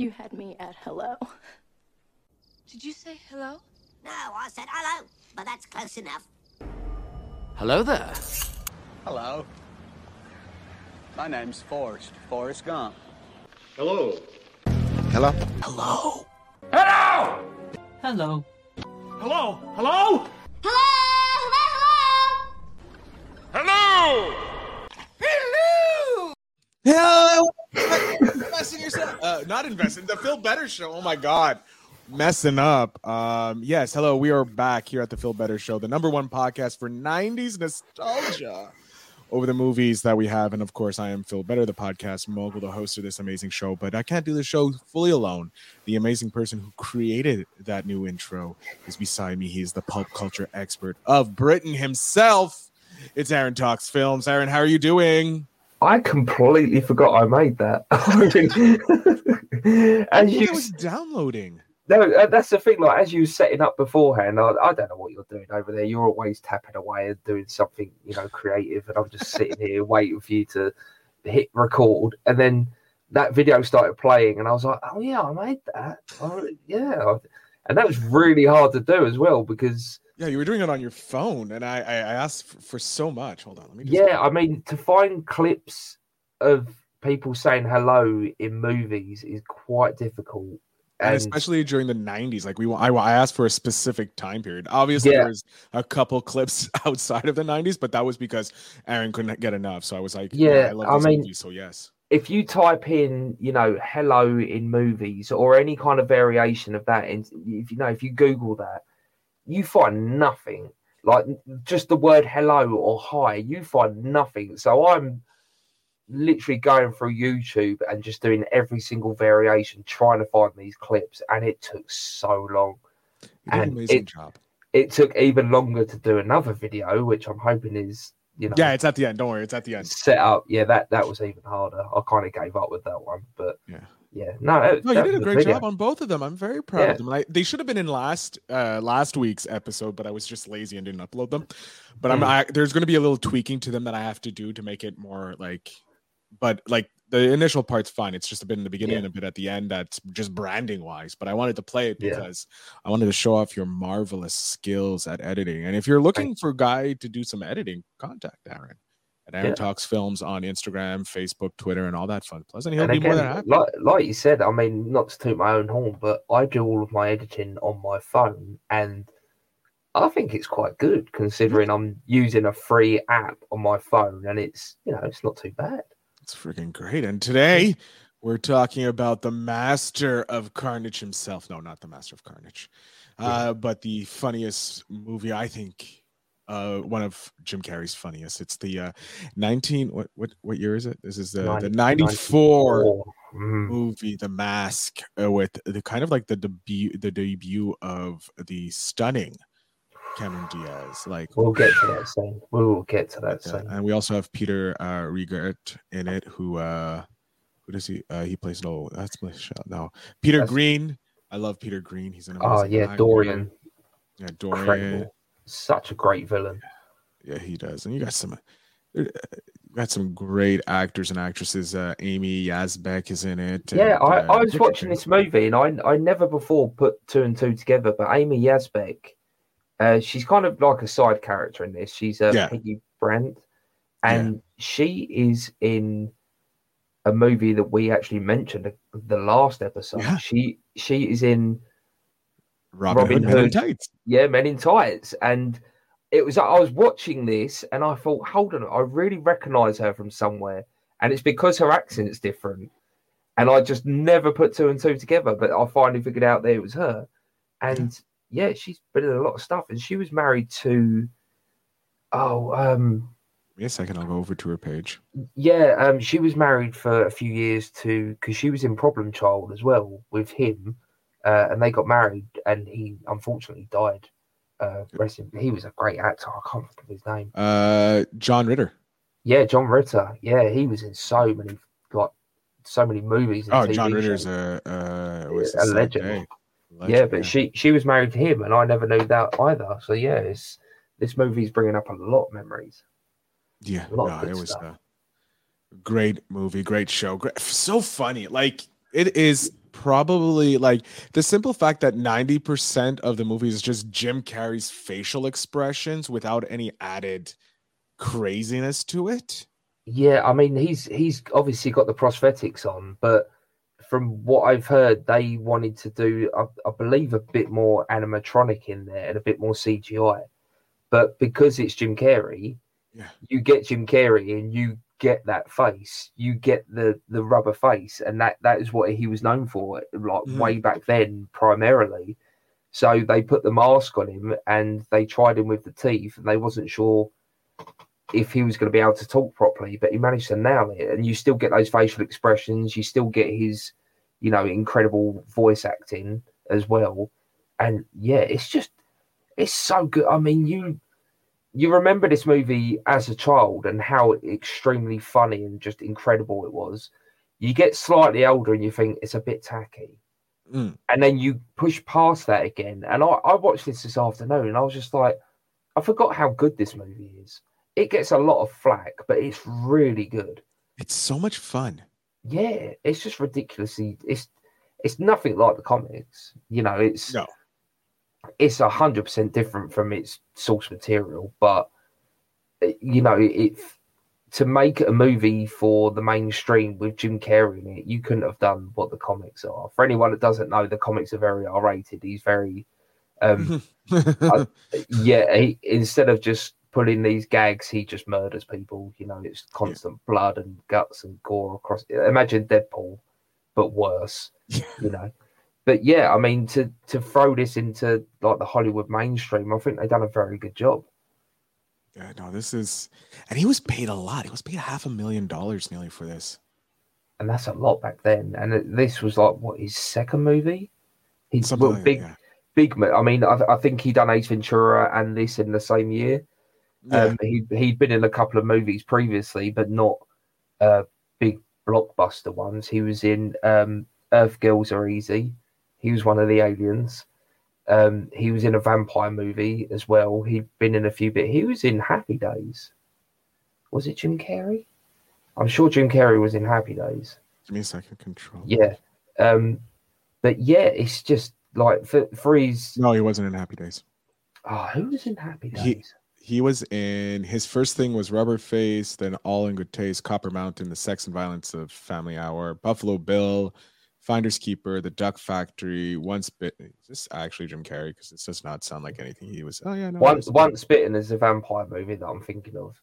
You had me at hello. Did you say hello? No, I said hello, but that's close enough. Hello there. Hello. My name's Forrest. Forrest Gump. Hello. Hello? Hello. Hello! Hello. Hello? Hello? Hello! Hello! Hello! Hello! Yourself. Uh, not investing. The Phil Better Show. Oh my God. Messing up. Um, yes. Hello. We are back here at the Phil Better Show, the number one podcast for 90s nostalgia over the movies that we have. And of course, I am Phil Better, the podcast mogul, the host of this amazing show. But I can't do the show fully alone. The amazing person who created that new intro is beside me. He is the pop culture expert of Britain himself. It's Aaron Talks Films. Aaron, how are you doing? I completely forgot I made that. As you was downloading. no, uh, that's the thing. Like as you were setting up beforehand, I, I don't know what you're doing over there. You're always tapping away and doing something, you know, creative, and I'm just sitting here waiting for you to hit record, and then that video started playing, and I was like, oh yeah, I made that. Oh, yeah, and that was really hard to do as well because Yeah, you were doing it on your phone, and I I, I asked for, for so much. Hold on, let me. Just Yeah, I mean, to find clips of people saying hello in movies is quite difficult. and And especially during the 90s like we I, I asked for a specific time period obviously Yeah. there was a couple clips outside of the 90s but that was because aaron couldn't get enough so i was like Yeah, i love I these mean- movies, so yes if you type in, you know, hello in movies or any kind of variation of that, and if you know, if you Google that, you find nothing. Like just the word hello or hi, you find nothing. So I'm literally going through YouTube and just doing every single variation, trying to find these clips, and it took so long. you did an and amazing it- job It took even longer to do another video, which I'm hoping is, you know, yeah it's at the end don't worry it's at the end set up. Yeah, that that was even harder. I kind of gave up with that one, but Yeah. Yeah, no, it- no you did a great video. job on both of them i'm very proud Yeah. of them I, they should have been in last uh last week's episode but i was just lazy and didn't upload them but i'm Mm. I, there's going to be a little tweaking to them that i have to do to make it more like but like the initial part's fine. It's just a bit in the beginning Yeah. and a bit at the end. That's just branding wise. But I wanted to play it Yeah. because I wanted to show off your marvelous skills at editing. And if you're looking for a guy to do some editing, contact Aaron at Aaron Yeah. Talks Films on Instagram, Facebook, Twitter, and all that fun. Plus, and he'll And be more than happy. like like you said, I mean, not to toot my own horn, but I do all of my editing on my phone, and I think it's quite good considering I'm using a free app on my phone, and it's you know it's not too bad. It's freaking great. And today we're talking about the master of carnage himself. No, not the master of carnage, uh, but the funniest movie I think. Uh, one of Jim Carrey's funniest. It's the uh, 19. What what what year is it? This is the the 90 94 Mm. movie, The Mask, uh, with the kind of like the debut the debut of the stunning Cameron Diaz. Like We'll get to that scene. We will get to that scene. and we also have Peter uh Riegert in it, who uh who does he uh he plays no that's Michelle no Peter That's- Greene. I love Peter Green. He's an Oh amazing yeah, guy. Dorian, Yeah, Dorian. incredible, such a great villain. Yeah, he does. And you got some uh, got some great actors and actresses. Uh Amy Yasbeck is in it. Yeah, and, I, uh, I was watching this movie and I I never before put two and two together, but Amy Yasbeck, uh, she's kind of like a side character in this. She's a Yeah. Peggy Brandt, and she is in a movie that we actually mentioned the- the last episode. Yeah. She she is in Robin, Robin Hood, Men in Tights. yeah Men in Tights, and it was I was watching this and I thought, hold on, I really recognise her from somewhere, and it's because her accent's different, and I just never put two and two together. But I finally figured out that it was her, and yeah, she's been in a lot of stuff, and she was married to, oh, um, Give me a second, I'll go over to her page. yeah, um, she was married for a few years to because she was in Problem Child as well with him, uh, and they got married, and he unfortunately died. Uh, he was a great actor. I can't think of his name. Uh John Ritter. Yeah, John Ritter. Yeah, he was in so many like so many movies. And Oh, TV John Ritter's shows. a uh a this that legend. yeah, Legend, but she she was married to him, and I never knew that either. So yeah, it's, this movie's bringing up a lot of memories. Yeah, A lot no, of good it was stuff. a great movie, great show, great, so funny. Like it is probably like the simple fact that 90% of the movie is just Jim Carrey's facial expressions without any added craziness to it. Yeah, I mean he's he's obviously got the prosthetics on, but from what I've heard, they wanted to do, I, I believe, a bit more animatronic in there and a bit more CGI. But because it's Jim Carrey, Yeah. you get Jim Carrey and you get that face, you get the the rubber face, and that that is what he was known for, like Mhm. way back then, primarily. So they put the mask on him and they tried him with the teeth, and they wasn't sure if he was going to be able to talk properly, but he managed to nail it. And you still get those facial expressions, you still get his, you know, incredible voice acting as well. And yeah, it's just, it's so good. I mean, you you remember this movie as a child and how extremely funny and just incredible it was. You get slightly older and you think it's a bit tacky. Mm. And then you push past that again. And I, I watched this this afternoon and I was just like, I forgot how good this movie is. It gets a lot of flack, but it's really good. It's so much fun. Yeah, it's just ridiculously. It's it's nothing like the comics. You know, it's No. It's a hundred percent different from its source material, but uh, you know, it to make a movie for the mainstream with Jim Carrey in it, you couldn't have done what the comics are. For anyone that doesn't know, the comics are very R rated. He's very um yeah, he, instead of just putting these gags, he just murders people. You know, it's constant blood and guts and gore across. Imagine Deadpool, but worse. you know, but yeah, I mean, to to throw this into like the Hollywood mainstream, I think they've done a very good job. yeah, no, this is, and he was paid a lot. He was paid half a million dollars nearly for this. And that's a lot back then. And this was like what his second movie. He's well, like big, that. Yeah. big. I mean, I, I think he done Ace Ventura and this in the same year. Yeah. Um, he he'd been in a couple of movies previously, but not uh, big blockbuster ones. He was in um, Earth Girls Are Easy. He was one of the aliens. Um, he was in a vampire movie as well. He'd been in a few bit. He was in Happy Days. Was it Jim Carrey? I'm sure Jim Carrey was in Happy Days. Give me a second. Control. Yeah. Um, but yeah, it's just like for, for his. No, he wasn't in Happy Days. Oh, who was in Happy Days? He- He was in his first thing was Rubber Face, then All in Good Taste, Copper Mountain, The Sex and Violence of Family Hour, Buffalo Bill, Finders Keeper, The Duck Factory, Once Bit. Is this actually Jim Carrey? Because it does not sound like anything he was. Oh yeah, no. Once, once bitten is a vampire movie that I'm thinking of.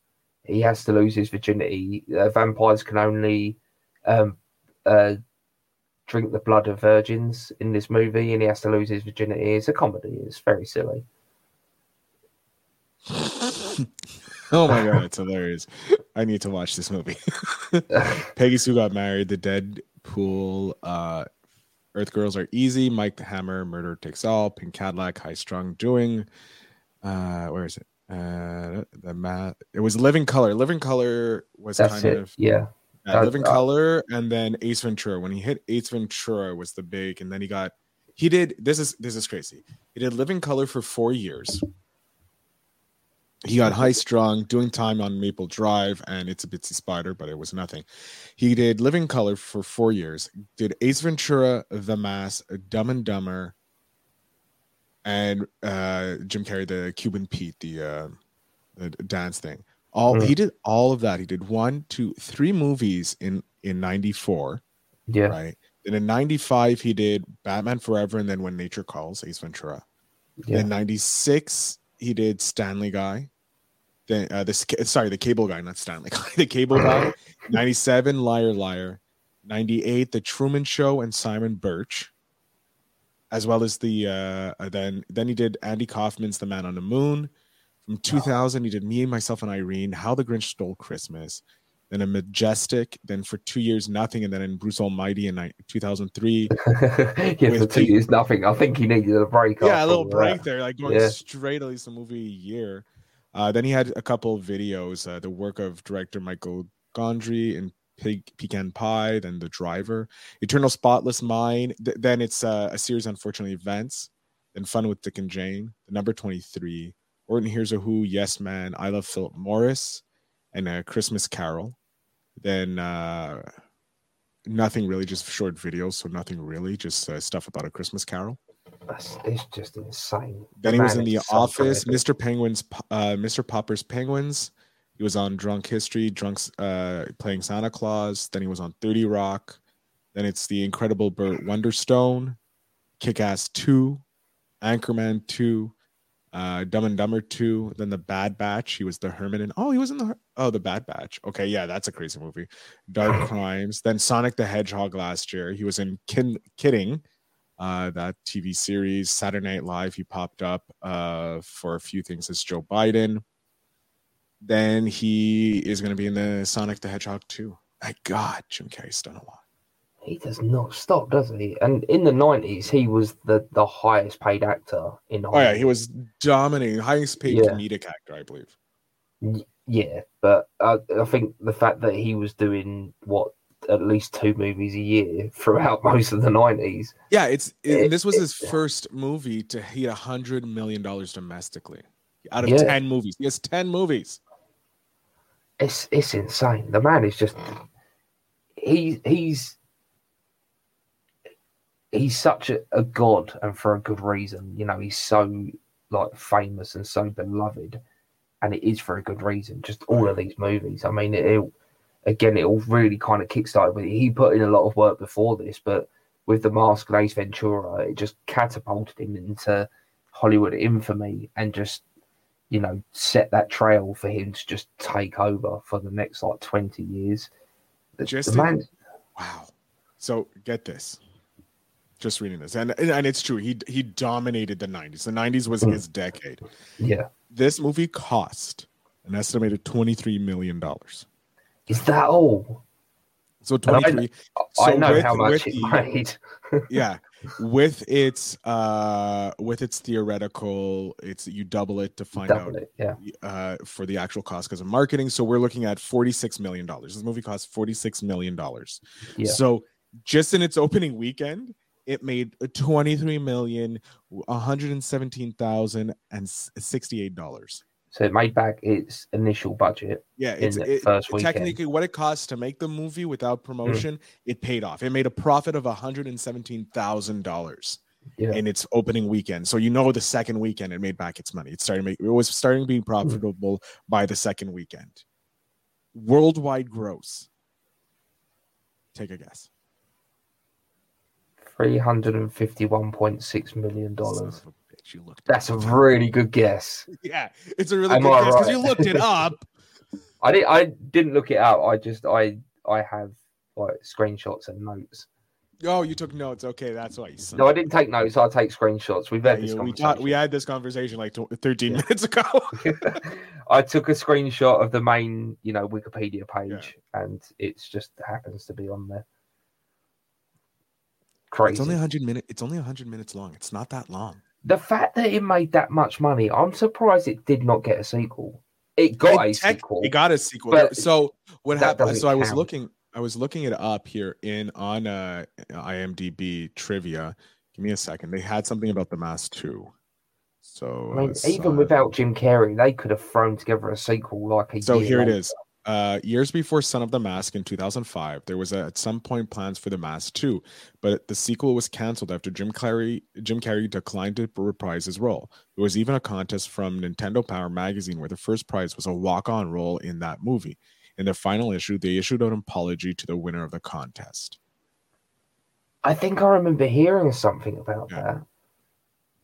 He has to lose his virginity. Uh, vampires can only um, uh, drink the blood of virgins in this movie, and he has to lose his virginity. It's a comedy. It's very silly. oh my god, it's hilarious. I need to watch this movie. Peggy Sue got married. The Deadpool. Uh, Earth Girls are easy. Mike the Hammer. Murder takes all. Pink Cadillac. High strung. Doing. Uh, where is it? Uh, the math. It was Living Color. Living Color was That's kind it. of Yeah. yeah, Living uh, Color, and then Ace Ventura. When he hit Ace Ventura was the big, and then he got he did this is this is crazy. He did Living Color for four years. He got high strung, doing time on Maple Drive, and it's a bitsy spider, but it was nothing. He did Living Color for four years. Did Ace Ventura, The Mask, Dumb and Dumber, and uh, Jim Carrey, the Cuban Pete, the, uh, the dance thing. All Mm. he did all of that. He did one, two, three movies in in '94, Yeah. right? Then in '95 he did Batman Forever, and then When Nature Calls, Ace Ventura. Yeah. In '96 he did Stanley Guy. Then uh, this sorry, the Cable Guy, not Stanley Guy, the Cable Guy. '97 Liar Liar. '98 The Truman Show and Simon Birch. As well as the uh, uh, then then he did Andy Kaufman's The Man on the Moon. From 2000 he did Me myself and Irene, How the Grinch Stole Christmas. Then a Majestic. Then for two years nothing, and then in Bruce Almighty in 2003. yeah, for two Pete- years, nothing. I think he needed a break. yeah, a little break that. there, like going Yeah. straight at least a movie a year. Uh, then he had a couple of videos, uh, the work of director Michael Gondry and Pig, Pecan Pie, then The Driver, Eternal Spotless Mind. Th- then it's uh, a series of unfortunate events. Then Fun with Dick and Jane, the number 23, Orton Hears a Who, Yes Man, I Love Philip Morris, and a Christmas Carol. Then uh, nothing really, just short videos. So nothing really, just uh, stuff about a Christmas Carol. That's, it's just insane. Then he was in The is so Office. Mr. Penguin's, uh, Mr. Popper's Penguins. He was on Drunk History, Drunks uh, playing Santa Claus. Then he was on 30 Rock. Then it's The Incredible Burt Wonderstone, Kick Ass 2, Anchorman 2, uh, Dumb and Dumber 2. Then The Bad Batch. He was the Hermit. And, oh, he was in the, oh, The Bad Batch. Okay, yeah, that's a crazy movie. Dark Crimes. Then Sonic the Hedgehog last year. He was in Kin- Kidding uh, that TV series. Saturday Night Live, he popped up uh, for a few things as Joe Biden. Then he is going to be in the Sonic the Hedgehog 2. My God, Jim Carrey's done a lot. He does not stop, does he? And in the nineties, he was the the highest paid actor in. Oh yeah, he was dominating, highest paid Yeah. comedic actor, I believe. Yeah, but uh, I think the fact that he was doing what at least two movies a year throughout most of the nineties. Yeah, it's it, It- this was his first movie to hit a hundred million dollars domestically. Out of Yeah. ten movies, he has ten movies. It's it's insane. The man is just he he's he's such a, a god and for a good reason. You know, he's so like famous and so beloved, and it is for a good reason. Just all of these movies. I mean, it, it again, it all really kind of kickstarted. But he put in a lot of work before this, but with the Mask and Ace Ventura, it just catapulted him into Hollywood infamy and just you know set that trail for him to just take over for the next like 20 years the, Just the man Wow. So get this. Just reading this, and and it's true. He he dominated the '90s. The '90s was Mm. his decade. yeah This movie cost an estimated 23 million dollars. is that all So I- 23. i So know with- how much with it made yeah with its uh with its theoretical it's you double it to find double out it yeah uh for the actual cost because of marketing so we're looking at 46 million dollars this movie cost 46 million dollars Yeah. so just in its opening weekend it made 23 million 117,000 and 68 dollars so it made back its initial budget yeah, it's it, first technically what it costs to make the movie without promotion. Hmm. It paid off. It made a profit of one hundred and seventeen thousand dollars yeah in its opening weekend. So you know the second weekend it made back its money. It started make, it was starting to be hmm. profitable by the second weekend. Worldwide gross. Take a guess. 351.6 million dollars of a bitch, you looked. that's a really good guess yeah. It's a really Am good I guess because right? you looked it up. i didn't i didn't look it up i just i i have like screenshots and notes Oh, you took notes. Okay, that's why you. son no i didn't take notes i take screenshots we've Yeah, had this you- we we had this conversation like 13 Yeah. minutes ago. I took a screenshot of the main, you know, Wikipedia page, and it just happens to be on there. Crazy. It's only 100 minutes. It's only 100 minutes long. It's not that long. the fact that it made that much money, I'm surprised it did not get a sequel. It got a tech- sequel. It got a sequel. but so what happened? So I was looking. I was looking it up here in on uh, IMDb trivia. Give me a second. They had something about the Mask 2. So I mean, uh, even without Jim Carrey, they could have thrown together a sequel like a So here it later. is. Uh, years before Son of the Mask in 2005, there was a, at some point plans for the Mask 2, but the sequel was canceled after Jim Carrey Jim Carrey declined to reprise his role. There was even a contest from Nintendo Power magazine where the first prize was a walk-on role in that movie. In their final issue, they issued an apology to the winner of the contest. I think I remember hearing something about Yeah. that.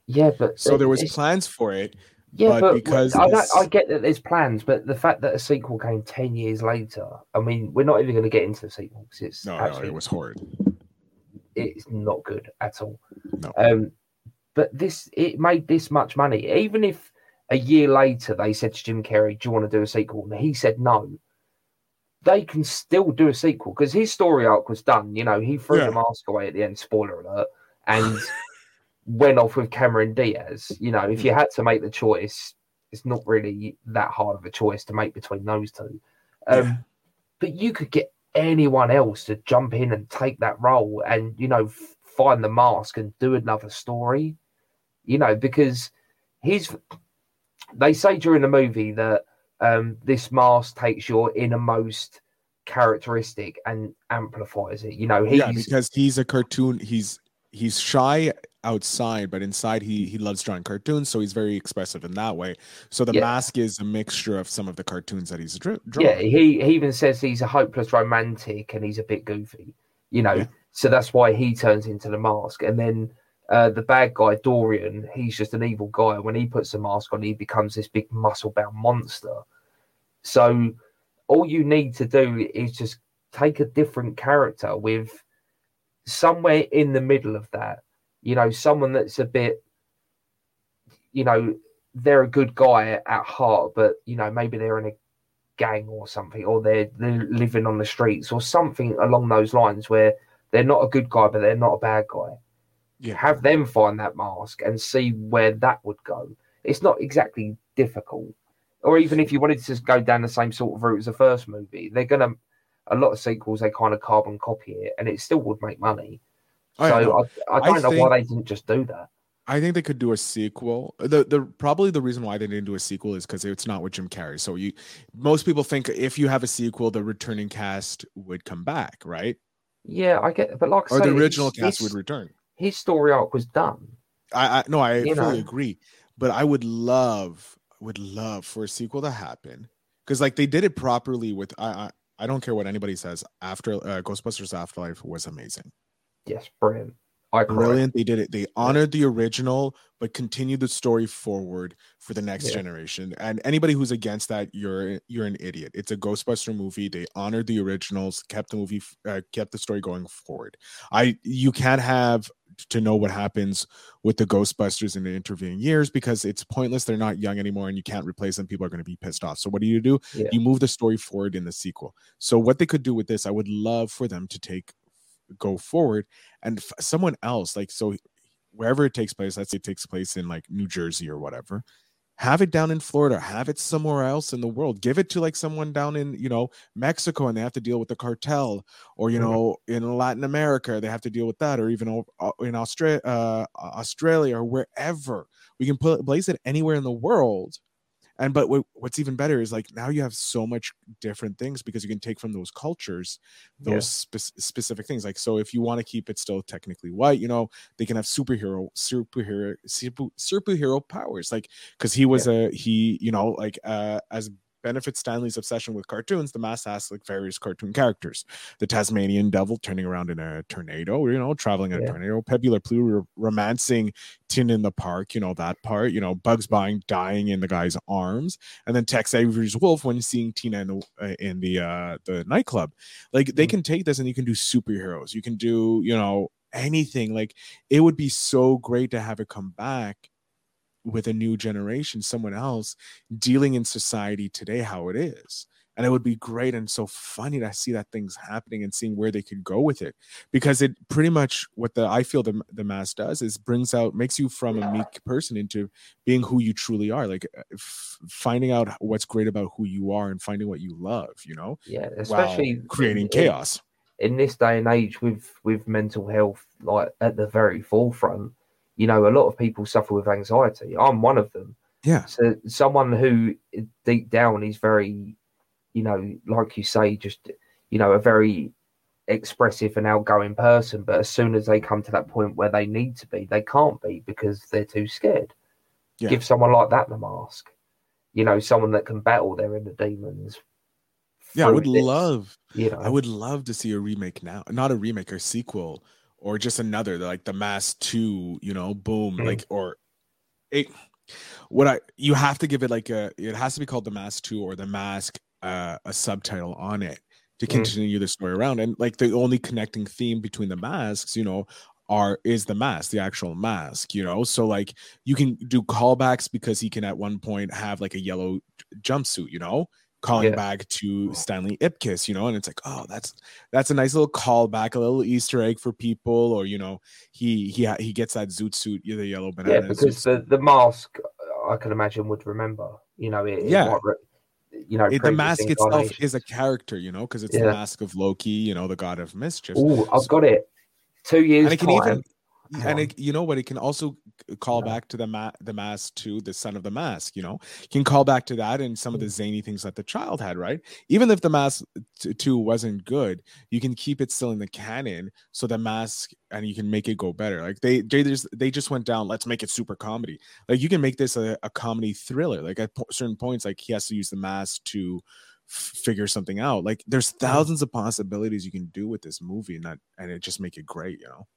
Yeah, but So there was plans for it. Yeah, But but, because I, this- I get that there's plans, but the fact that a sequel came ten years later, I mean, we're not even going to get into the sequel because it's No, actually no, it was horrid. it's not good at all. No. Um, but this it made this much money, even if a year later they said to Jim Carrey, "Do you want to do a sequel?" and he said no. They can still do a sequel because his story arc was done. You know, he threw Yeah. the mask away at the end. Spoiler alert, and went off with Cameron Diaz. You know, if you had to make the choice, it's not really that hard of a choice to make between those two. Um, Yeah. But you could get anyone else to jump in and take that role, and you know, f- find the mask and do another story. You know, because he's. They say during the movie that um, this mask takes your innermost characteristic and amplifies it. You know, he's yeah, because he's a cartoon. He's he's shy outside, but inside he he loves drawing cartoons, so he's very expressive in that way. So the Yeah. mask is a mixture of some of the cartoons that he's dra- drawn. yeah, he, he even says he's a hopeless romantic and he's a bit goofy, you know. Yeah. So that's why he turns into the mask. And then uh, the bad guy, Dorian, he's just an evil guy. When he puts the mask on, he becomes this big muscle bound monster. So all you need to do is just take a different character with somewhere in the middle of that, you know, someone that's a bit, you know, they're a good guy at heart, but you know, maybe they're in a gang or something, or they're, they're living on the streets or something along those lines where they're not a good guy, but they're not a bad guy. Yeah. Have them find that mask and see where that would go. It's not exactly difficult. Or even if you wanted to just go down the same sort of route as the first movie, they're gonna a lot of sequels they kind of carbon copy it and it still would make money. Oh, no. so I, I I don't know why they didn't just do that. I think they could do a sequel. The the probably the reason why they didn't do a sequel is because it's not with Jim Carrey. So you most people think if you have a sequel, the returning cast would come back, right? Yeah, I get but like Or say, the original his- cast his- would return. his story arc was done. I, I no, I You fully know. agree. But I would love, would love for a sequel to happen because like they did it properly with. I I, I don't care what anybody says. After uh, Ghostbusters Afterlife was amazing, Yes, brilliant. I brilliant. They did it. They honored the original, but continued the story forward for the next Yeah. generation. And anybody who's against that, you're you're an idiot. It's a Ghostbuster movie. They honored the originals, kept the movie, uh, kept the story going forward. I you can't have to know what happens with the Ghostbusters in the intervening years because it's pointless. They're not young anymore, and you can't replace them. People are going to be pissed off. So what do you do? Yeah. You move the story forward in the sequel. So what they could do with this, I would love for them to take go forward and f- someone else like so wherever it takes place let's say it takes place in like new jersey or whatever have it down in florida have it somewhere else in the world give it to like someone down in you know mexico and they have to deal with the cartel or you Mhm. know in latin america they have to deal with that or even in australia uh, australia or wherever we can put place it anywhere in the world and but what, what's even better is like now you have so much different things because you can take from those cultures Yeah. those specific things. Like so if you want to keep it still technically white you know they can have superhero superhero super, superhero powers. Like because he was a he you know like uh as benefits stanley's obsession with cartoons the mask has like various cartoon characters. The tasmanian devil turning around in a tornado you know traveling in a tornado. Le pew romancing tin in the park you know that part you know bugs buying dying in the guy's arms. And then tex avery's wolf when seeing tina in the, uh, in the uh the nightclub. Like they Mhm. can take this and you can do superheroes. You can do you know anything. Like it would be so great to have it come back with a new generation someone else dealing in society today how it is. And it would be great and so funny to see that things happening and seeing where they could go with it. Because it pretty much what the i feel the, the mask does is brings out makes you from a meek person into being who you truly are like uh, f- finding out what's great about who you are and finding what you love you know Yeah, especially creating in- chaos. in this day and age with with mental health like at the very forefront. You know, a lot of people suffer with anxiety. I'm one of them. yeah So someone who deep down is very, you know, like you say, just you know, a very expressive and outgoing person, but as soon as they come to that point where they need to be, they can't be because they're too scared. Yeah. Give someone like that the mask. You know, someone that can battle their inner demons. yeah i would this, love You know, I would love to see a remake now, not a remake, a sequel, or just another like the Mask Two. You know, boom, Mhm. like or it. What I you have to give it like a it has to be called the Mask Two or the Mask uh, a subtitle on it to Mhm. continue the story around and like the only connecting theme between the masks, you know, are is the mask, the actual mask, you know. So like you can do callbacks because he can at one point have like a yellow jumpsuit, you know, calling Yeah. back to oh. Stanley Ipkiss, you know, and it's like, oh, that's that's a nice little callback, a little Easter egg for people, or you know, he he he gets that zoot suit, the yellow banana. yeah, because suit. the, the mask, uh, I can imagine, would remember. You know, it, it Yeah. re- you know, It- the mask itself is a character, you know, because it's the mask of Loki, you know, the god of mischief. Oh, I've got it. Two years and it can time. even and it, you know what? It can also call Yeah. back to the ma- the mask too, the son of the mask. You know, can call back to that and some of the Mm. zany things that the child had. Right? Even if the mask t- two wasn't good, you can keep it still in the canon, so the mask and you can make it go better. Like they they just they just went down. Let's make it super comedy. Like you can make this a, a comedy thriller. Like at po- certain points, like he has to use the mask to figure something out. Like there's thousands of possibilities you can do with this movie, and that and it just make it great. You know.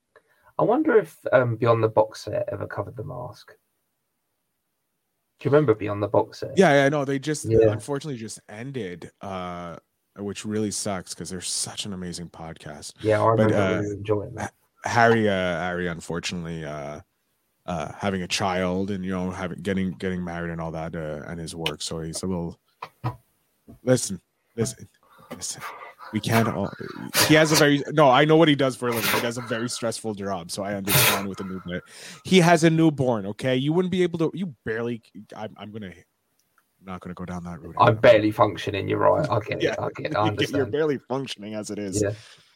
I wonder if um, Beyond the Box Set ever covered the mask. Do you remember Beyond the Box Set? Yeah, yeah, no, they just Yeah. unfortunately just ended, uh, which really sucks because they're such an amazing podcast. yeah, I But, uh, really enjoying that. Harry, uh, Harry, unfortunately, uh, uh, having a child and you know having getting getting married and all that, uh, and his work, so he's a little. Listen, listen, listen. We can't all. He has a very no. I know what he does for a living. He does a very stressful job, so I understand with a newborn. He has a newborn. Okay, you wouldn't be able to. You barely. I'm. I'm gonna. I'm not gonna go down that route. I'm barely functioning. You're right. I get Yeah. it. I get it. I You're barely functioning as it is. Yeah.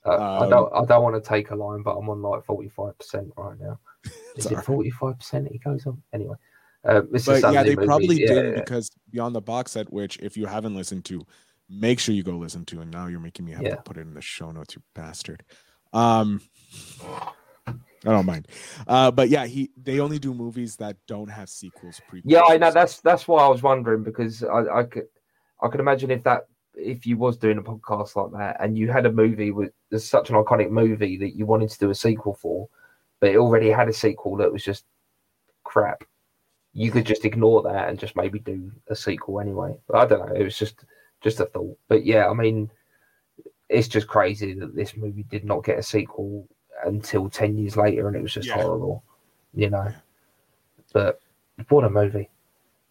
Uh, I Um, don't. I don't want to take a line, but I'm on like 45 percent right now. Is it 45 percent? He goes on anyway. Uh, Mr. But yeah, they probably yeah, did yeah. because beyond the box set, which if you haven't listened to, make sure you go listen to. And now you're making me have Yeah. to put it in the show notes, you bastard. Um, I don't mind. Uh, but yeah, he they only do movies that don't have sequels. Prequels. Yeah, I know. That's that's why I was wondering because I, I could I could imagine if that if you was doing a podcast like that and you had a movie with such an iconic movie that you wanted to do a sequel for, but it already had a sequel that was just crap. You could just ignore that and just maybe do a sequel anyway. But I don't know. It was just just a thought. But yeah, I mean, it's just crazy that this movie did not get a sequel until ten years later, and it was just Yeah. horrible. You know. But what a movie!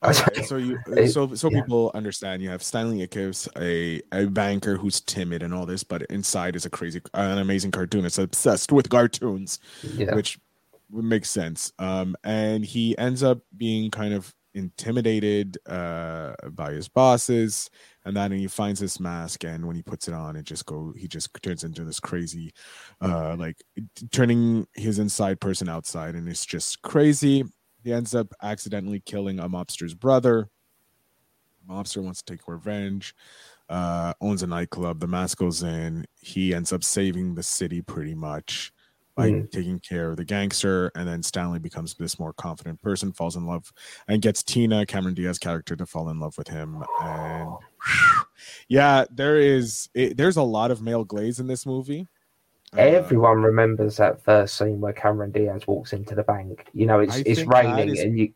Okay, so you so so yeah. people understand you have Stanley Ipkiss, a a banker who's timid and all this, but inside is a crazy, an amazing cartoonist obsessed with cartoons. Yeah. which makes sense. Um, and he ends up being kind of intimidated uh, by his bosses, and then he finds this mask, and when he puts it on, it just go. He just turns into this crazy, uh, like turning his inside person outside, and it's just crazy. He ends up accidentally killing a mobster's brother. Mobster wants to take revenge. Uh, owns a nightclub. The mask goes in. He ends up saving the city pretty much by Mhm. taking care of the gangster, and then Stanley becomes this more confident person, falls in love, and gets Tina, Cameron Diaz character, to fall in love with him. And yeah, there is it, there's a lot of male glaze in this movie. Uh, Everyone remembers that first scene where Cameron Diaz walks into the bank. You know, it's I it's raining, is- and you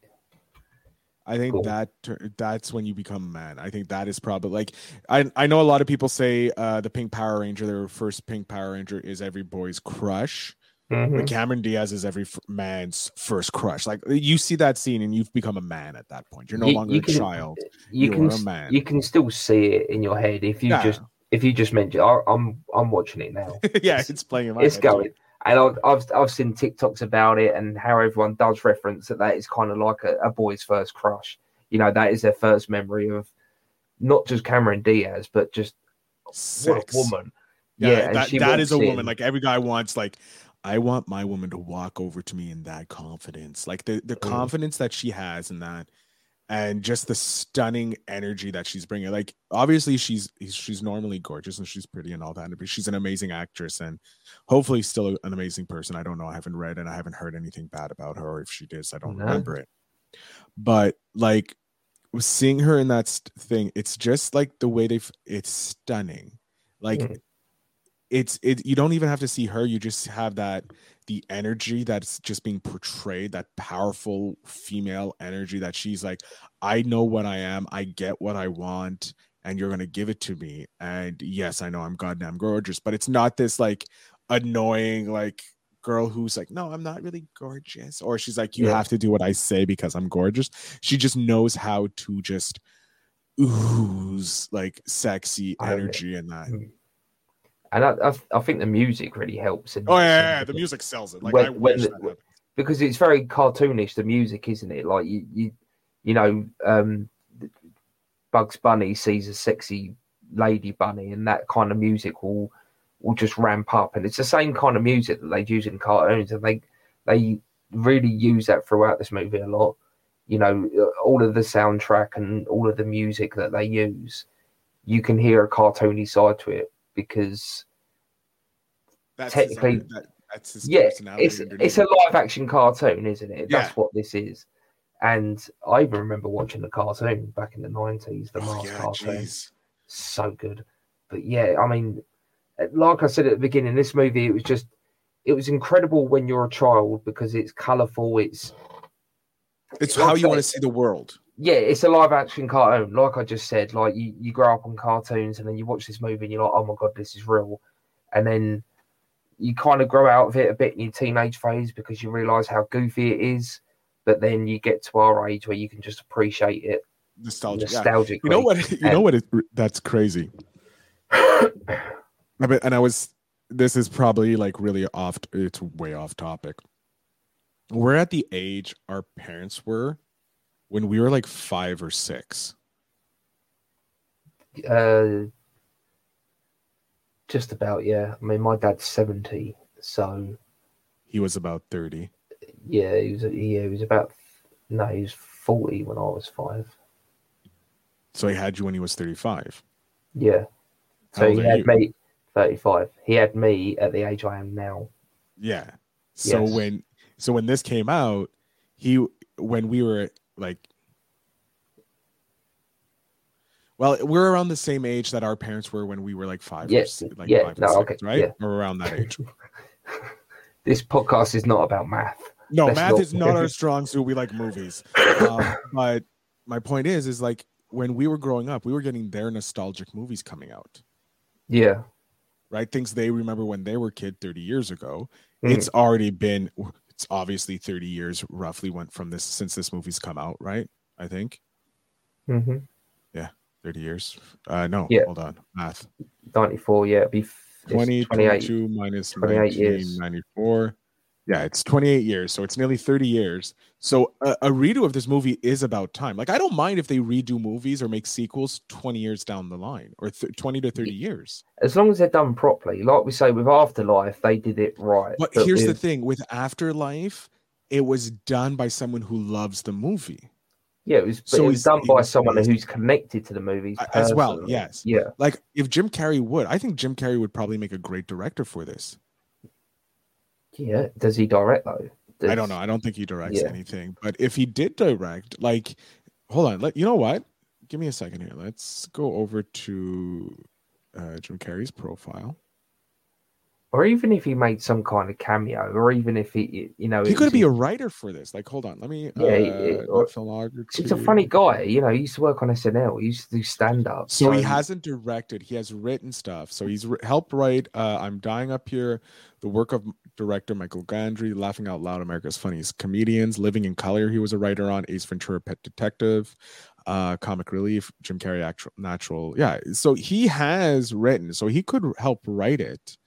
I think Cool. that that's when you become a man. I think that is probably like I I know a lot of people say uh the Pink Power Ranger, their first Pink Power Ranger is every boy's crush. Mhm. But Cameron Diaz is every f- man's first crush. Like you see that scene and you've become a man at that point. You're no You- longer you a child. you You're can a man. you can still see it in your head if you Yeah. just if you just mention. I, I'm I'm watching it now. yeah, it's playing in my it's head, too. going. And I've, I've I've seen TikToks about it and how everyone does reference that that is kind of like a, a boy's first crush. You know, that is their first memory of not just Cameron Diaz, but just Sex. what a woman. Yeah, Yeah, that, that is a woman. in. Like every guy wants, like, I want my woman to walk over to me in that confidence. Like the, the Mm. confidence that she has in that and just the stunning energy that she's bringing. Like obviously she's she's normally gorgeous and she's pretty and all that, but she's an amazing actress and hopefully still an amazing person. I don't know. I haven't read and I haven't heard anything bad about her. Or if she did, I don't remember it. But like seeing her in that st- thing, it's just like the way they've it's stunning. Like Mm. It's it you don't even have to see her you just have that the energy that's just being portrayed that powerful female energy that she's like i know what i am i get what i want and you're going to give it to me. And yes i know i'm goddamn gorgeous but it's not this like annoying like girl who's like no i'm not really gorgeous or she's like you Yeah. have to do what i say because i'm gorgeous. She just knows how to just ooze like sexy energy and that mm. And I, I, I think the music really helps. in Oh yeah, yeah, yeah, the music sells it. Like When- I wish the- that because it's very cartoonish the music isn't it like you you you know um bugs bunny sees a sexy lady bunny and that kind of music will will just ramp up and it's the same kind of music that they use in cartoons and they They really use that throughout this movie a lot. You know, all of the soundtrack and all of the music that they use, you can hear a cartoony side to it because That's technically- his, that, that's his yeah, personality it's it's a live action cartoon, isn't it? That's Yeah. what this is. And I even remember watching the cartoon back in the nineties, the Oh, Mars yeah, cartoon. jeez. So good. But yeah, I mean, uh, like I said at the beginning, this movie it was just it was incredible when you're a child because it's colourful, it's It's Like how you want to see the world. Yeah, it's a live action cartoon. Like I just said, like you, you grow up on cartoons and then you watch this movie and you're like, oh my god, this is real. And then you kind of grow out of it a bit in your teenage phase because you realize how goofy it is. But then you get to our age where you can just appreciate it Nostalgic. yeah. You know what? You know what? It, that's crazy. I mean, and I was. This is probably like really off. It's way off topic. We're at the age our parents were when we were like five or six. Uh, just about, yeah. I mean, my dad's 70, so He was about thirty. yeah, he was, yeah, he was about, no, he was 40 when I was five. So he had you when he was thirty-five. Yeah. How So he had you? me 35. He had me at the age I am now. Yeah. So Yes. when so when this came out, he when we were like well, we're around the same age that our parents were when we were like five, or Yeah, like yeah, five no, six, okay, right? yeah. Or around that age. This podcast is not about math. No, Let's math not- is not our strong suit. We like movies. Um, but my point is, is like when we were growing up, we were getting their nostalgic movies coming out, Yeah. right? Things they remember when they were kid 30 years ago. Mm. It's already been, it's obviously 30 years roughly went from this since this movie's come out, right? I think hmm 30 years. Uh, no, Yeah. hold on. Math. 94, yeah. It'd be f- it's 20, 28. 22 minus 28 years. 1994. Yeah, it's 28 years. So it's nearly 30 years. So a, a redo of this movie is about time. Like, I don't mind if they redo movies or make sequels 20 years down the line or th- 20 to 30 years. As long as they're done properly. Like we say with Afterlife, they did it right. But here's the thing with Afterlife, it was done by someone who loves the movie Yeah, it was, So it was done by someone who's connected to the movies as well, yes. Yeah. like if Jim Carrey would, I think Jim Carrey would probably make a great director for this. Yeah. Does he direct though? I don't know. I don't think he directs Yeah. anything. But if he did direct, like, hold on. Let you know what? Give me a second here. Let's go over to uh, Jim Carrey's profile. Or even if he made some kind of cameo, or even if he, you know, He could be a writer for this. Like, hold on. Let me. Yeah, uh, it- or- He's a funny guy, you know. He used to work on SNL. He used to do stand up. So he hasn't directed. He has written stuff. So he's re- helped write uh, "I'm Dying Up Here," the work of director Michael Gondry, "Laughing Out Loud," America's Funniest Comedians, "Living in Color." He was a writer on Ace Ventura: Pet Detective, uh, Comic Relief, Jim Carrey, Actual Natural. Yeah. So he has written. So he could help write it.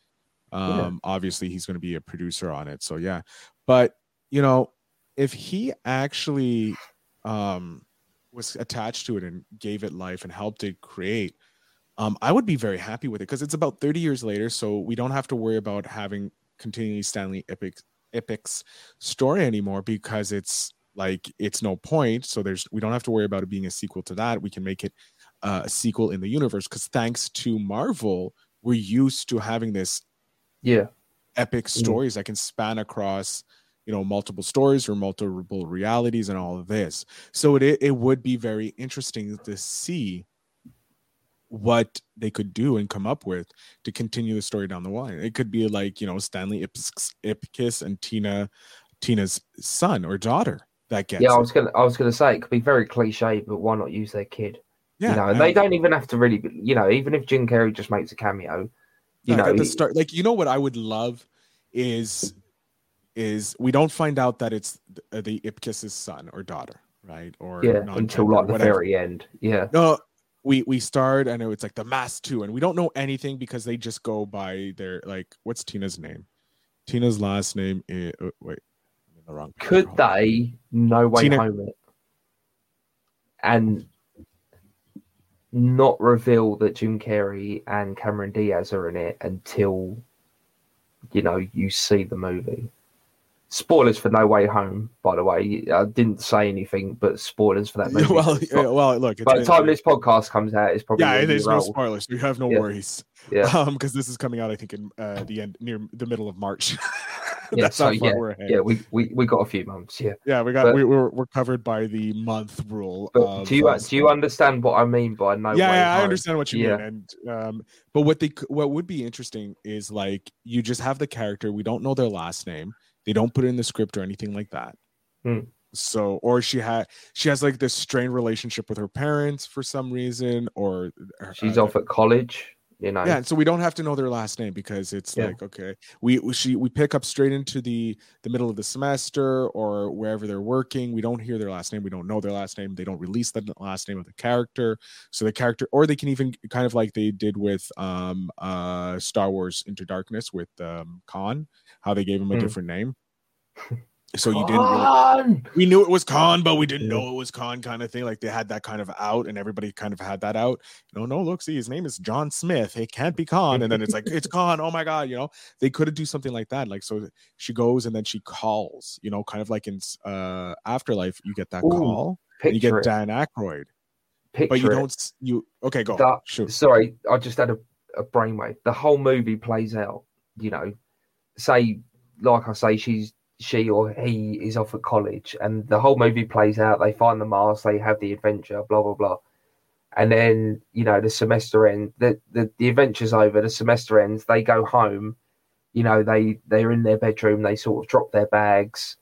Um, Obviously, he's going to be a producer on it. So yeah, but you know, if he actually um was attached to it and gave it life and helped it create um i would be very happy with it because it's about 30 years later so we don't have to worry about having continually stanley epic epic's story anymore because it's like it's no point. So there's we don't have to worry about it being a sequel to that. We can make it uh, a sequel in the universe because thanks to marvel we're used to having this yeah, epic stories that can span across you know multiple stories or multiple realities and all of this. So it it would be very interesting to see what they could do and come up with to continue the story down the line it could be like you know stanley Ipkiss, and tina tina's son or daughter that gets yeah. I was gonna, I was gonna say it could be very cliche, but why not use their kid? yeah you know, and they don't even have to really, you know, even if Jim Carrey just makes a cameo, you like know, at the start like you know what i would love is is we don't find out that it's uh, the, the Ipkiss's son or daughter right or yeah, until like the whatever. very end. Yeah, No, we we start and it's like the mask two, and we don't know anything because they just go by their like what's Tina's name? Tina's last name is uh, wait, I'm in the wrong. could they no way Tina- home it and not reveal that Jim Carrey and Cameron Diaz are in it until you know you see the movie? Spoilers for No Way Home, by the way. I didn't say anything, but spoilers for that movie. well, yeah, well, look. By the time this podcast comes out, it's probably yeah, there's no spoilers. You have no Yeah. worries. Yeah. Um, because this is coming out, I think, in uh, the end near the middle of March. Yeah, That's so yeah, we're ahead. yeah, we, we we got a few months. Yeah, Yeah, we got But- we, we're we're covered by the month rule. of, do you uh, do you understand what I mean by no? yeah, way yeah, I understand what you Yeah. mean. And um, but what they what would be interesting is like you just have the character. We don't know their last name. They don't put it in the script or anything like that. Hmm. So, or she had she has like this strained relationship with her parents for some reason, or her- She's uh, off at college. You know. yeah, and so we don't have to know their last name because it's Yeah. like okay, we we- she we pick up straight into the the middle of the semester or wherever they're working. We don't hear their last name. We don't know their last name. They don't release the last name of the character. So the character, or they can even kind of like they did with um uh Star Wars Into Darkness with um Khan, how they gave him a Hmm. different name. So you didn't. Really, we knew it was Khan, but we didn't know it was Khan kind of thing. Like they had that kind of out, and everybody kind of had that out. No, no, look, see, his name is John Smith. It can't be Khan. And then it's like, it's Khan. Oh my God. You know, they could have do something like that. Like, so she goes and then she calls, you know, kind of like in uh Afterlife, you get that Ooh, call and you get it. Dan Aykroyd, Picture but you it. don't, you, okay, go. Shoot. Sorry, I just had a, a brainwave. The whole movie plays out. You know, say like I say, she's she or he is off at college, and the whole movie plays out. They find the mask, they have the adventure, blah blah blah, and then you know the semester ends. The the, the adventure's over. The semester ends. They go home. You know, they they're in their bedroom. They sort of drop their bags.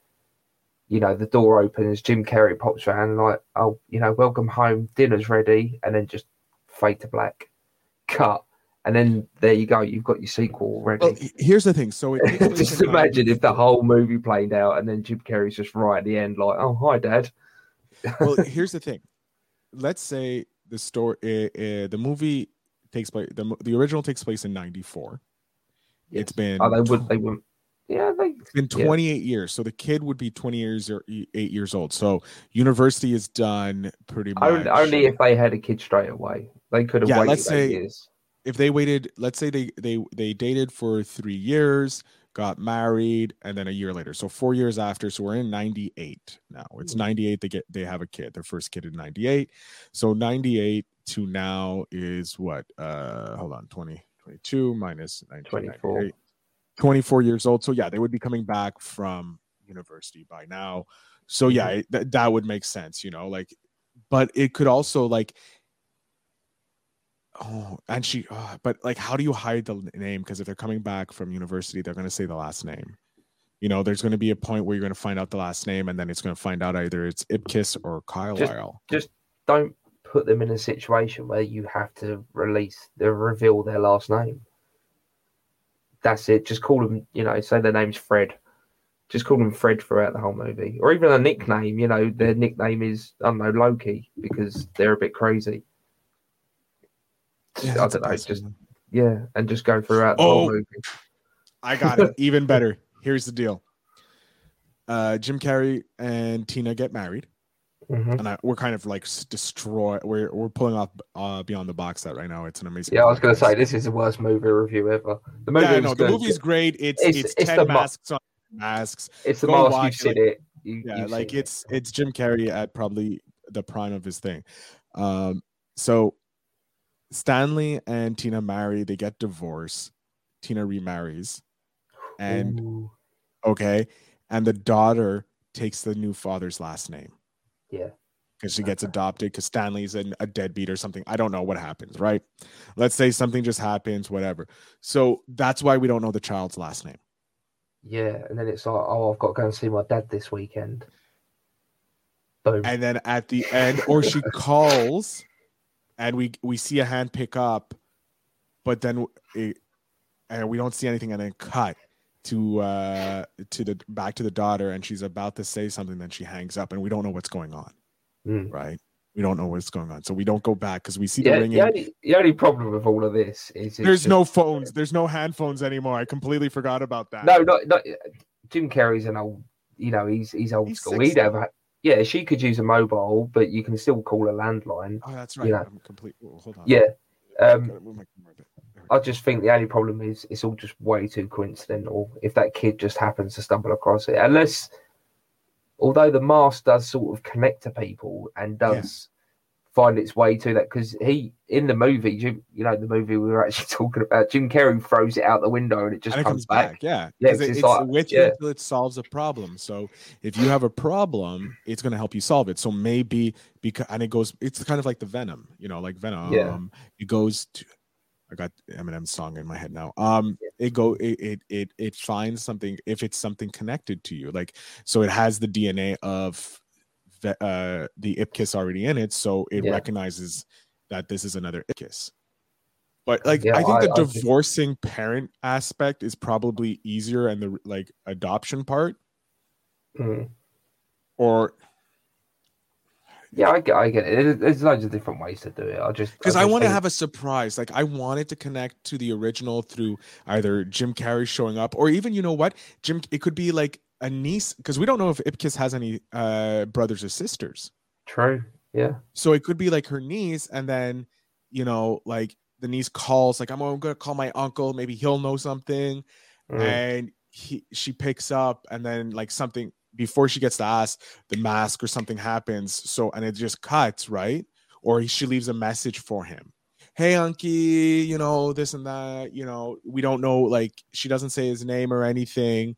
You know, the door opens. Jim Carrey pops around like, "Oh, you know, welcome home. Dinner's ready," and then just fade to black, cut, and then there you go. You've got your sequel already. Well, here's the thing. So it just imagine if the whole movie played out and then Jim Carrey's just right at the end, like, "Oh, hi, Dad." well, here's the thing. Let's say the story, uh, uh, the movie takes place. The, the original takes place in '94. It's been Oh, they would. They wouldn't. Yeah, they. it's been yeah. 28 years. So the kid would be 20 years or eight years old. So university is done pretty much. Only, only if they had a kid straight away. They could have Yeah, waited let's say- years. If they waited, let's say they they they dated for three years, got married, and then a year later. So four years after. So we're in 98 now. It's 98. They get they have a kid. Their first kid in 98. So 98 to now is what? Uh, hold on, 20, 22 minus 24. 24 years old. So yeah, they would be coming back from university by now. So yeah, that that would make sense, you know, like, but it could also like, oh, and she, oh, but like, how do you hide the name? Because if they're coming back from university, they're going to say the last name. You know, there's going to be a point where you're going to find out the last name, and then it's going to find out either it's Ipkiss or Kyle Just- Lyle. Don't put them in a situation where you have to release, the reveal their last name. That's it. Just call them. You know, say their name's Fred. Just call them Fred throughout the whole movie, or even a nickname. You know, their nickname is I don't know Loki because they're a bit crazy. I don't know. impressive. Just yeah, and just go throughout the Oh, whole movie. I got it. Even better. Here's the deal. Uh, Jim Carrey and Tina get married, Mhm. and I, we're kind of like destroy. We're we're pulling off uh, beyond the box set right now. It's an amazing. Yeah, I was going to say this is the worst movie review ever. The movie Yeah, no, the good. movie's great. It's It's- it's, it's ten the ma- masks on masks. It's the go mask you've it, seen like- it. You, Yeah, you've like seen it. it's it's Jim Carrey at probably the prime of his thing. Um, so Stanley and Tina marry. They get divorced. Tina remarries, and Ooh, okay, and the daughter takes the new father's last name. yeah, because she gets adopted because Stanley's an, a deadbeat or something. I don't know what happens, right? Let's say something just happens, whatever. So that's why we don't know the child's last name. yeah, and then it's like, oh, I've got to go and see my dad this weekend. Boom. And then at the end, or she calls, and we we see a hand pick up, but then it, and we don't see anything, and then cut to uh to the back to the daughter, and she's about to say something, then she hangs up, and we don't know what's going on, Mm. right? We don't know what's going on, so we don't go back because we see the ringing. the only, the only problem with all of this is There's just- no phones. There's no hand phones anymore. I completely forgot about that. no, not, not Jim Carrey's an old, you know, he's he's old He's school. He'd have, yeah, she could use a mobile, but you can still call a landline. Oh, that's right. Yeah. I'm complete. oh, hold on. Yeah, um, gotta move my camera a bit. I just think the only problem is it's all just way too coincidental. If that kid just happens to stumble across it, unless, although the mask does sort of connect to people and does find its way to that, because he in the movie, Jim, you know, the movie we were actually talking about, Jim Carrey throws it out the window and it just and it comes, comes back. back. Yeah, Yeah, 'Cause 'cause it- it's it's like- with you yeah. until it solves a problem. So if you have a problem, it's going to help you solve it. So maybe because and it goes, it's kind of like the Venom, you know, like Venom. Yeah. It goes to. I got Eminem's song in my head now. Um, it go it, it it it finds something if it's something connected to you, like so it has the DNA of uh the Ipkiss already in it, so it Yeah. recognizes that this is another Ipkiss. But like Yeah, I think the I- I think- divorcing parent aspect is probably easier and the like adoption part Mm. or Yeah, I get, I get it. There's- loads of different ways to do it. I just because I, want to have a surprise. Like I wanted to connect to the original through either Jim Carrey showing up or even you know what Jim. It could be like a niece because we don't know if Ipkiss has any uh brothers or sisters. true. Yeah, So it could be like her niece, and then you know like the niece calls like I'm, I'm gonna call my uncle. Maybe he'll know something. Mm. and he she picks up and then like something before she gets to ask the mask or something happens so and it just cuts right or he, she leaves a message for him hey unky you know this and that you know we don't know like she doesn't say his name or anything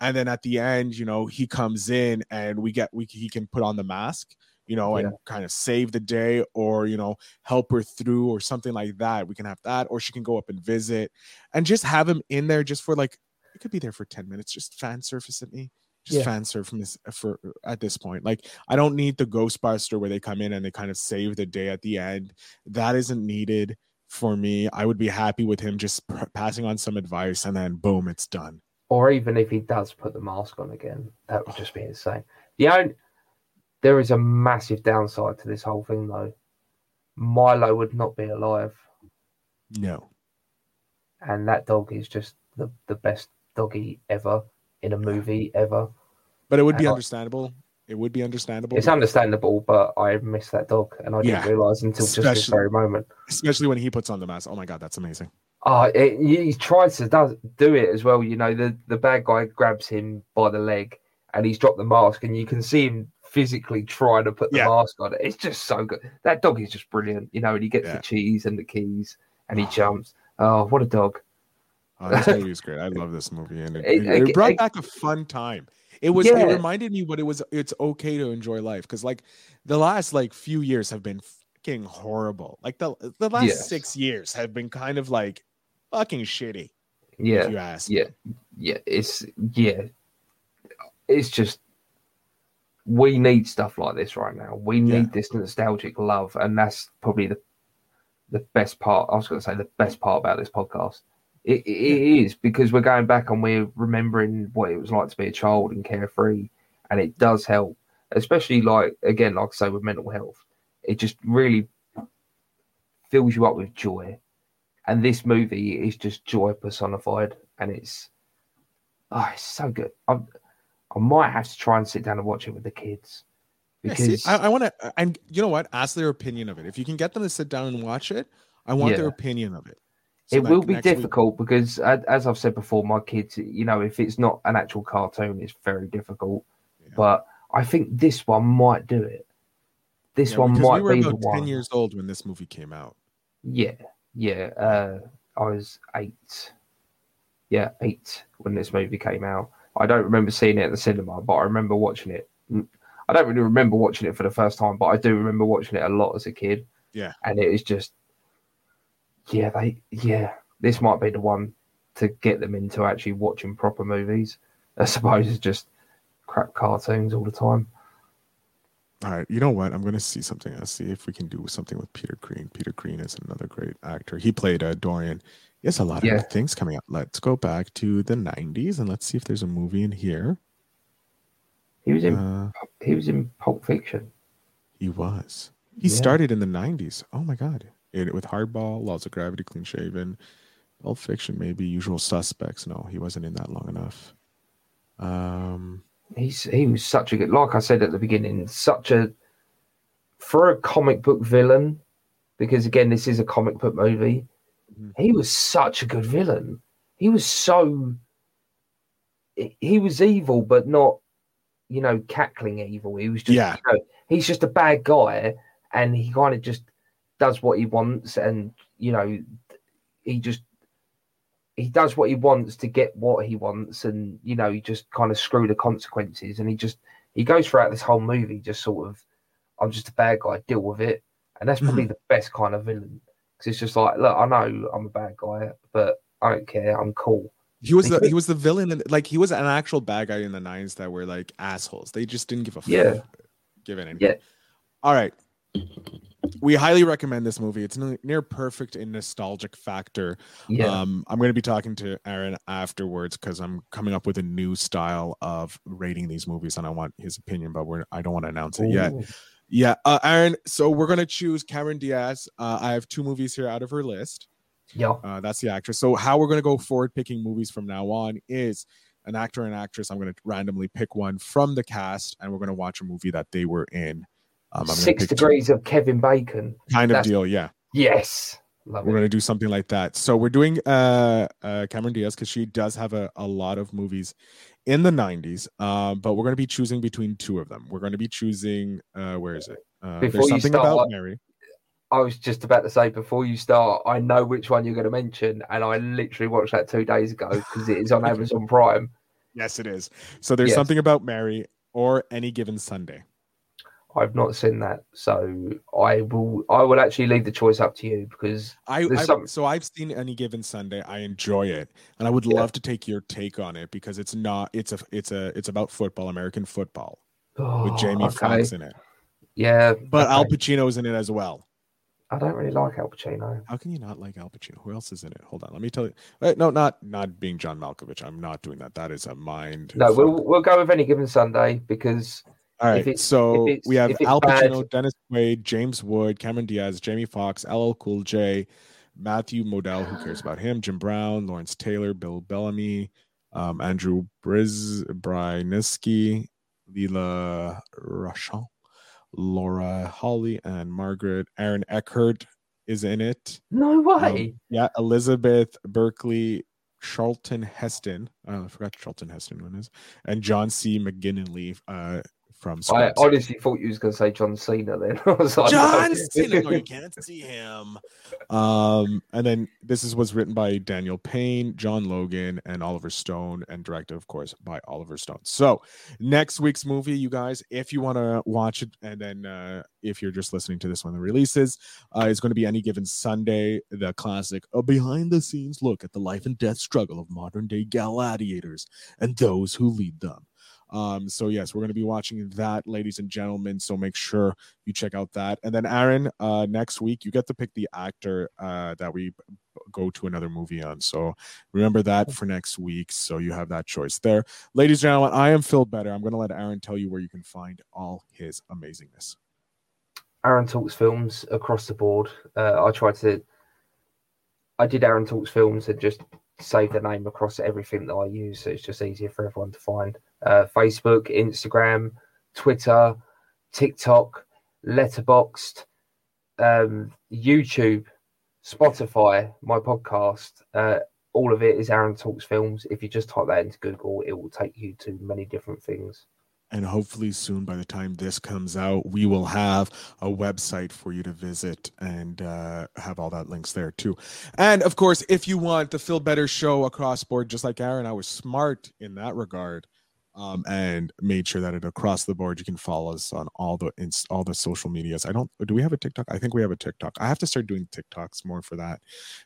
and then at the end you know he comes in and we get we he can put on the mask you know and kind of save the day or you know help her through or something like that. We can have that or she can go up and visit and just have him in there just for like it could be there for 10 minutes just fan surface at me just Yeah. fan surf from this for at this point. Like i don't need the ghostbuster where they come in and they kind of save the day at the end. That isn't needed for me. I would be happy with him just p- passing on some advice and then boom it's done or even if he does put the mask on again, that would just be insane. The only, there is a massive downside to this whole thing, though. Milo would not be alive, no and that dog is just the, the best doggy ever in a movie ever. but it would be And I- understandable it would be understandable It's understandable, but I miss that dog, and I didn't realize until just this very moment. especially when he puts on the mask oh my god that's amazing Oh, it, he tries to does, do it as well. You know, the, the bad guy grabs him by the leg and he's dropped the mask, and you can see him physically trying to put the Yeah. mask on. It's just so good. That dog is just brilliant. You know, and he gets Yeah. the cheese and the keys and he ah. jumps. Oh, what a dog. Oh, this movie is great. I love this movie, and it, It- it, brought back a fun time. It was. Yeah. It reminded me what it was. It's okay to enjoy life because, like, the last like few years have been fucking horrible. Like the the last Yes. six years have been kind of like fucking shitty. Yeah. you ask. Yeah. Yeah. It's, yeah. It's just, we need stuff like this right now. We need Yeah. this nostalgic love. And that's probably the, the best part. I was going to say the best part about this podcast. It, it is because we're going back and we're remembering what it was like to be a child and carefree, and it does help, especially like again, like I say with mental health. It just really fills you up with joy, and this movie is just joy personified, and it's oh, it's so good. I I might have to try and sit down and watch it with the kids Yeah, see, I, I want to, and you know what? Ask their opinion of it. If you can get them to sit down and watch it, I want their opinion of it. So it will be next week- difficult because as i've said before my kids you know if it's not an actual cartoon it's very difficult Yeah. but i think this one might do it this Yeah, one because might we were be the about one ten years old when this movie came out. yeah yeah uh i was eight. Yeah eight when this movie came out. I don't remember seeing it at the cinema but i remember watching it. I don't really remember watching it for the first time but i do remember watching it a lot as a kid. Yeah. and it is just yeah they yeah this might be the one to get them into actually watching proper movies as opposed to just crap cartoons all the time All right, you know what? I'm gonna see something. Let's see if we can do something with Peter Greene. Peter Greene is another great actor. He played uh, Dorian. He has a lot of Yeah. things coming up. Let's go back to the '90s and let's see if there's a movie in here. he was in Uh, he was in pulp fiction he was. He Yeah. started in the '90s. Oh my God! It, with Hardball, Laws of Gravity, Clean Shaven, Pulp Fiction, maybe Usual Suspects. No, he wasn't in that long enough. Um, he's he was such a good like I said at the beginning, such a for a comic book villain, because again this is a comic book movie. Mhm. he was such a good villain. He was so he was evil, but not you know cackling evil. He was just Yeah. you know, he's just a bad guy, and he kind of just does what he wants, and you know he just he does what he wants to get what he wants, and you know he just kind of screw the consequences, and he just he goes throughout this whole movie just sort of I'm just a bad guy, deal with it, and that's probably mm-hmm. the best kind of villain because it's just like look, I know I'm a bad guy, but I don't care, I'm cool. He was the he was the villain, in, like he was an actual bad guy in the nines that were like assholes. They just didn't give a fuck. Yeah. fuck, give it any. Yeah. All right. We highly recommend this movie. It's near perfect in nostalgic factor. Yeah, Um, I'm going to be talking to Aaron afterwards because I'm coming up with a new style of rating these movies, and I want his opinion, but we're I don't want to announce it yet. Yeah, uh, Aaron. So we're going to choose Cameron Diaz. Uh, I have two movies here out of her list. yeah, Uh, that's the actress. So how we're going to go forward picking movies from now on is an actor and actress. I'm going to randomly pick one from the cast, and we're going to watch a movie that they were in. Um, Six pick two- degrees of Kevin Bacon. kind of deal. Yeah, Yes, love we're going to do something like that. So we're doing uh, uh, Cameron Diaz because she does have a, a lot of movies in the 90s. Um, but we're going to be choosing between two of them. We're going to be choosing. Uh, where is it? Uh, Before there's you something start, about what- Mary. I was just about to say before you start, I know which one you're going to mention, and I literally watched that two days ago because it is on Amazon Prime. Yes, it is. So there's Yes. something about Mary or any given Sunday. I've not seen that, so I will. I will actually leave the choice up to you because I, I some- so I've seen any given Sunday. I enjoy it, and I would Yeah. love to take your take on it because it's not. It's a. It's a. It's about football, American football, with oh, Jamie okay. Foxx in it. Yeah, But Al okay. Pacino's in it as well. I don't really like Al Pacino. How can you not like Al Pacino? Who else is in it? Hold on, let me tell you. Wait, no, not not being John Malkovich. I'm not doing that. That is a mind. No, fuck. we'll we'll go with any given Sunday because All right, so we have Al bad- Pacino, Dennis Quaid, James Wood, Cameron Diaz, Jamie Foxx, LL Cool J, Matthew Modell, who cares about him, Jim Brown, Lawrence Taylor, Bill Bellamy, um, Andrew Briz, Briniski, Lela Rochon, Laura Holly, and Margaret. Aaron Eckhart is in it. no way. Yeah, Elizabeth Berkley, Charlton Heston. Oh, I forgot Charlton Heston one is, and John C. McGinley uh, from I honestly thought you was going to say John Cena. Then I was like, John no. Cena. No, you can't see him. Um, and then this is was written by Daniel Payne, John Logan, and Oliver Stone, and directed, of course, by Oliver Stone. So next week's movie, you guys, if you want to watch it, and then uh, if you're just listening to this when the releases, uh, is going to be any given Sunday, the classic, a behind the scenes look at the life and death struggle of modern day gladiators and those who lead them. Um, so yes, we're going to be watching that, ladies and gentlemen. So make sure you check out that. And then Aaron, uh, next week you get to pick the actor uh, that we go to another movie on. So remember that for next week. So you have that choice there, ladies and gentlemen. I am Phil Better. I'm going to let Aaron tell you where you can find all his amazingness. Aaron Talks Films across the board. Uh, I tried to. I did Aaron Talks Films and just save the name across everything that I use, so it's just easier for everyone to find. Uh, Facebook, Instagram, Twitter, TikTok, Letterboxd, um, YouTube, Spotify, my podcast. Uh, all of it is Aaron Talks Films. If you just type that into Google, it will take you to many different things. and hopefully soon by the time this comes out we will have a website for you to visit and uh, have all that links there too and of course if you want the Phil Better show across board just like aaron i was smart in that regard um, and made sure that it across the board you can follow us on all the ins- all the social medias i don't do we have a tiktok i think we have a tiktok i have to start doing tiktoks more for that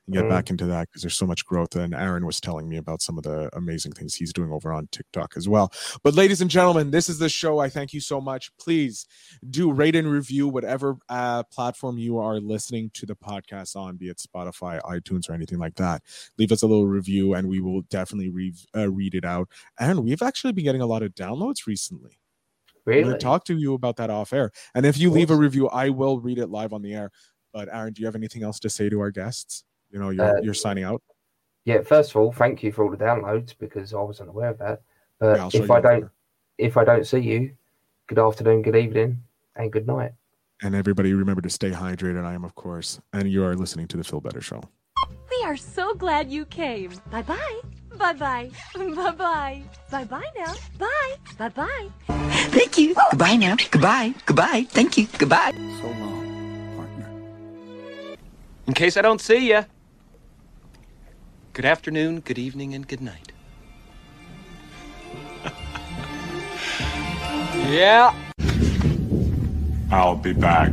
and get Mm. back into that because there's so much growth and aaron was telling me about some of the amazing things he's doing over on tiktok as well but ladies and gentlemen, this is the show. I thank you so much. Please do rate and review whatever uh, platform you are listening to the podcast on, be it Spotify, iTunes, or anything like that. Leave us a little review, and we will definitely re- uh, read it out. And we've actually been getting a lot of downloads recently. I'm Really? going to talk to you about that off air. And if you leave a review, I will read it live on the air. But Aaron, do you have anything else to say to our guests? You know, you're, Uh, you're signing out. Yeah, first of all, thank you for all the downloads because I wasn't aware of that. But Yeah, if I don't, if I don't see you, good afternoon, good evening, and good night. And everybody remember to stay hydrated. I am, of course. And you are listening to the Phil Better Show. We We are so glad you came. Bye bye. Bye bye. Bye bye. Bye bye now. Bye. Bye bye. Thank you. Goodbye now. Goodbye. Goodbye. Thank you. Goodbye. So long, partner. In case I don't see ya. Good afternoon, good evening, and good night. yeah. I'll be back.